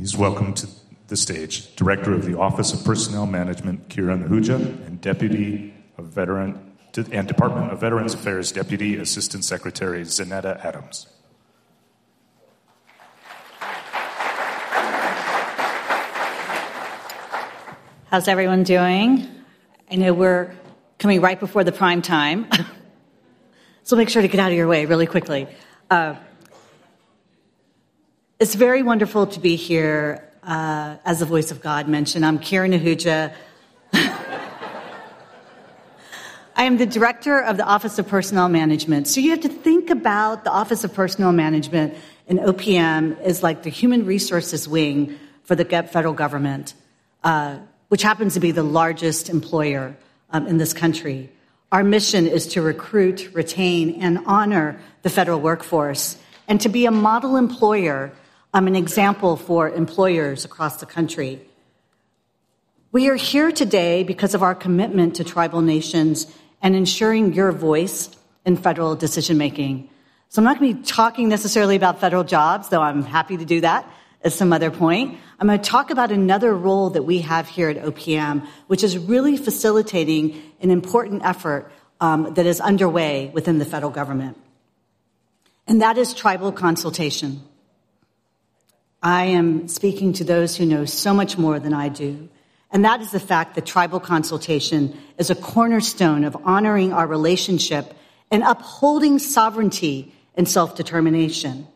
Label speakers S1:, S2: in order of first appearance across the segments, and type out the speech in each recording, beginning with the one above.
S1: Please welcome to the stage Director of the Office of Personnel Management, Kiran Ahuja, and Deputy of Veteran and Department of Veterans Affairs Deputy Assistant Secretary Zaneta Adams.
S2: How's everyone doing? I know we're coming right before the prime time, so make sure to get out of your way really quickly. Uh, it's very wonderful to be here. Uh, as the voice of God mentioned, I'm Kiran Ahuja. I am the director of the Office of Personnel Management. So you have to think about the Office of Personnel Management and OPM is like the human resources wing for the federal government. Uh, which happens to be the largest employer um, in this country. Our mission is to recruit, retain, and honor the federal workforce and to be a model employer, um, an example for employers across the country. We are here today because of our commitment to tribal nations and ensuring your voice in federal decision making. So I'm not going to be talking necessarily about federal jobs, though I'm happy to do that at some other point. I'm going to talk about another role that we have here at OPM, which is really facilitating an important effort um, that is underway within the federal government. And that is tribal consultation. I am speaking to those who know so much more than I do. And that is the fact that tribal consultation is a cornerstone of honoring our relationship and upholding sovereignty and self determination.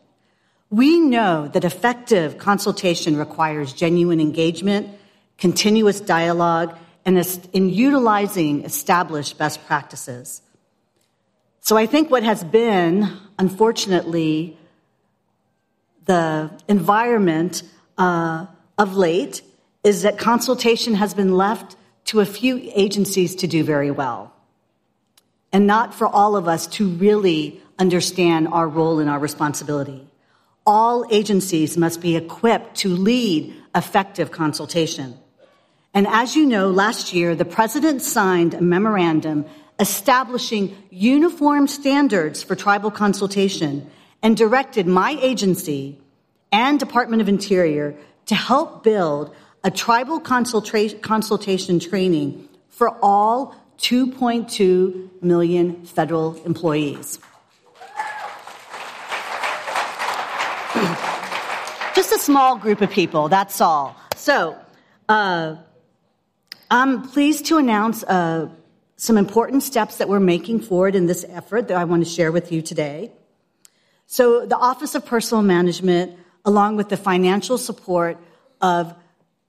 S2: We know that effective consultation requires genuine engagement, continuous dialogue, and in utilizing established best practices. So I think what has been, unfortunately, the environment uh, of late is that consultation has been left to a few agencies to do very well, and not for all of us to really understand our role and our responsibility all agencies must be equipped to lead effective consultation. And as you know, last year, the president signed a memorandum establishing uniform standards for tribal consultation and directed my agency and Department of Interior to help build a tribal consultation training for all 2.2 million federal employees. Just a small group of people, that's all. So, uh, I'm pleased to announce uh, some important steps that we're making forward in this effort that I want to share with you today. So, the Office of Personnel Management, along with the financial support of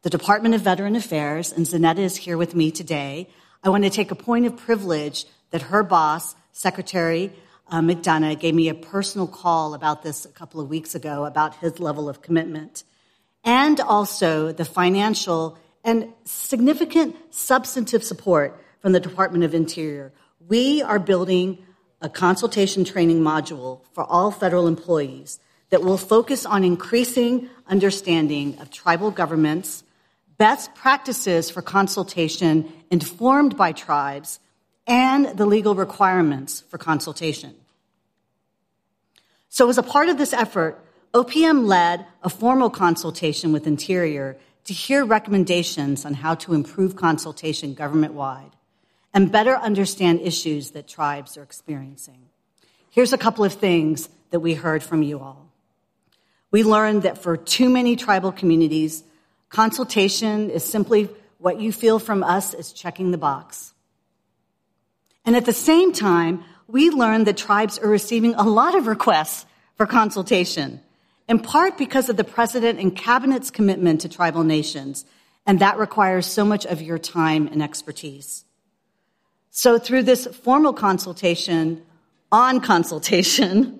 S2: the Department of Veteran Affairs, and Zaneta is here with me today, I want to take a point of privilege that her boss, Secretary uh, McDonough gave me a personal call about this a couple of weeks ago about his level of commitment and also the financial and significant substantive support from the Department of Interior. We are building a consultation training module for all federal employees that will focus on increasing understanding of tribal governments, best practices for consultation informed by tribes, and the legal requirements for consultation. So, as a part of this effort, OPM led a formal consultation with Interior to hear recommendations on how to improve consultation government wide and better understand issues that tribes are experiencing. Here's a couple of things that we heard from you all. We learned that for too many tribal communities, consultation is simply what you feel from us is checking the box. And at the same time, we learned that tribes are receiving a lot of requests for consultation, in part because of the president and cabinet's commitment to tribal nations, and that requires so much of your time and expertise. So through this formal consultation on consultation,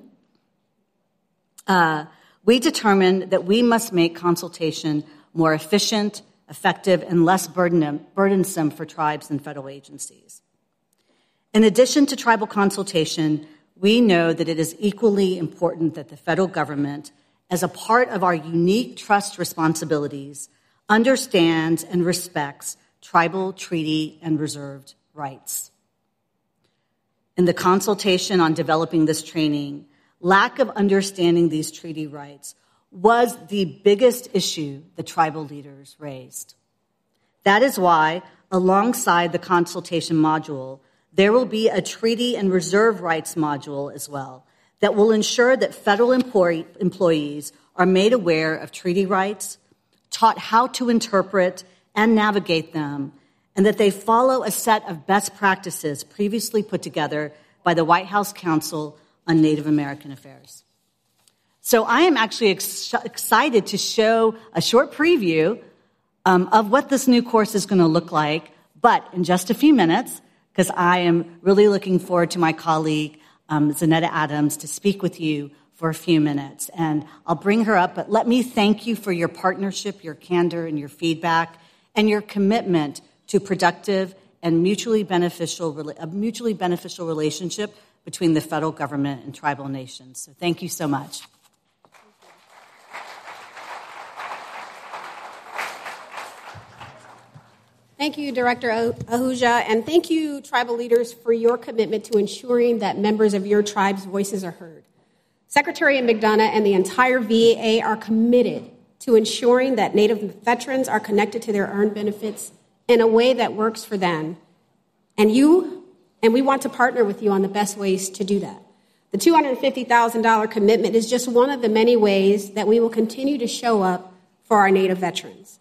S2: uh, we determined that we must make consultation more efficient, effective, and less burdensome for tribes and federal agencies. In addition to tribal consultation, we know that it is equally important that the federal government, as a part of our unique trust responsibilities, understands and respects tribal, treaty, and reserved rights. In the consultation on developing this training, lack of understanding these treaty rights was the biggest issue the tribal leaders raised. That is why, alongside the consultation module, there will be a treaty and reserve rights module as well that will ensure that federal employee, employees are made aware of treaty rights, taught how to interpret and navigate them, and that they follow a set of best practices previously put together by the White House Council on Native American Affairs. So I am actually ex- excited to show a short preview um, of what this new course is going to look like, but in just a few minutes, because I am really looking forward to my colleague, um, Zaneta Adams, to speak with you for a few minutes. And I'll bring her up, but let me thank you for your partnership, your candor, and your feedback, and your commitment to productive and mutually beneficial, a mutually beneficial relationship between the federal government and tribal nations. So thank you so much.
S3: Thank you, Director Ahuja, and thank you, tribal leaders, for your commitment to ensuring that members of your tribe's voices are heard. Secretary McDonough and the entire VA are committed to ensuring that Native veterans are connected to their earned benefits in a way that works for them. And you, and we want to partner with you on the best ways to do that. The $250,000 commitment is just one of the many ways that we will continue to show up for our Native veterans.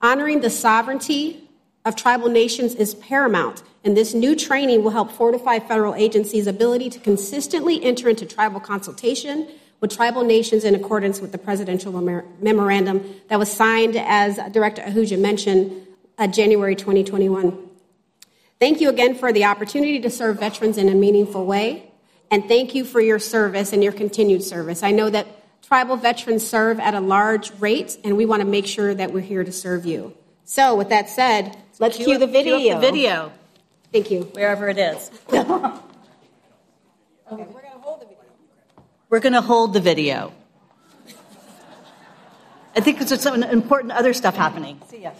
S3: Honoring the sovereignty of tribal nations is paramount, and this new training will help fortify federal agencies' ability to consistently enter into tribal consultation with tribal nations in accordance with the presidential memorandum that was signed, as Director Ahuja mentioned, uh, January 2021. Thank you again for the opportunity to serve veterans in a meaningful way, and thank you for your service and your continued service. I know that tribal veterans serve at a large rate, and we want to make sure that we're here to serve you. So, with that said, let's cue, cue the video.
S2: Cue the video.
S3: Thank you.
S2: Wherever it is. okay, we're going to hold the video. We're going to hold the video. I think there's some important other stuff happening. See ya.